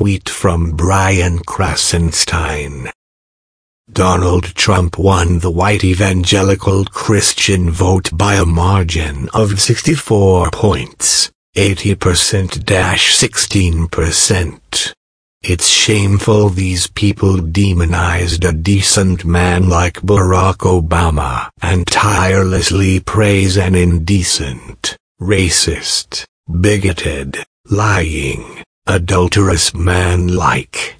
tweet from Brian Krassenstein. Donald Trump won the white evangelical Christian vote by a margin of 64 points, 80%-16%. It's shameful these people demonized a decent man like Barack Obama and tirelessly praise an indecent, racist, bigoted, lying, adulterous man like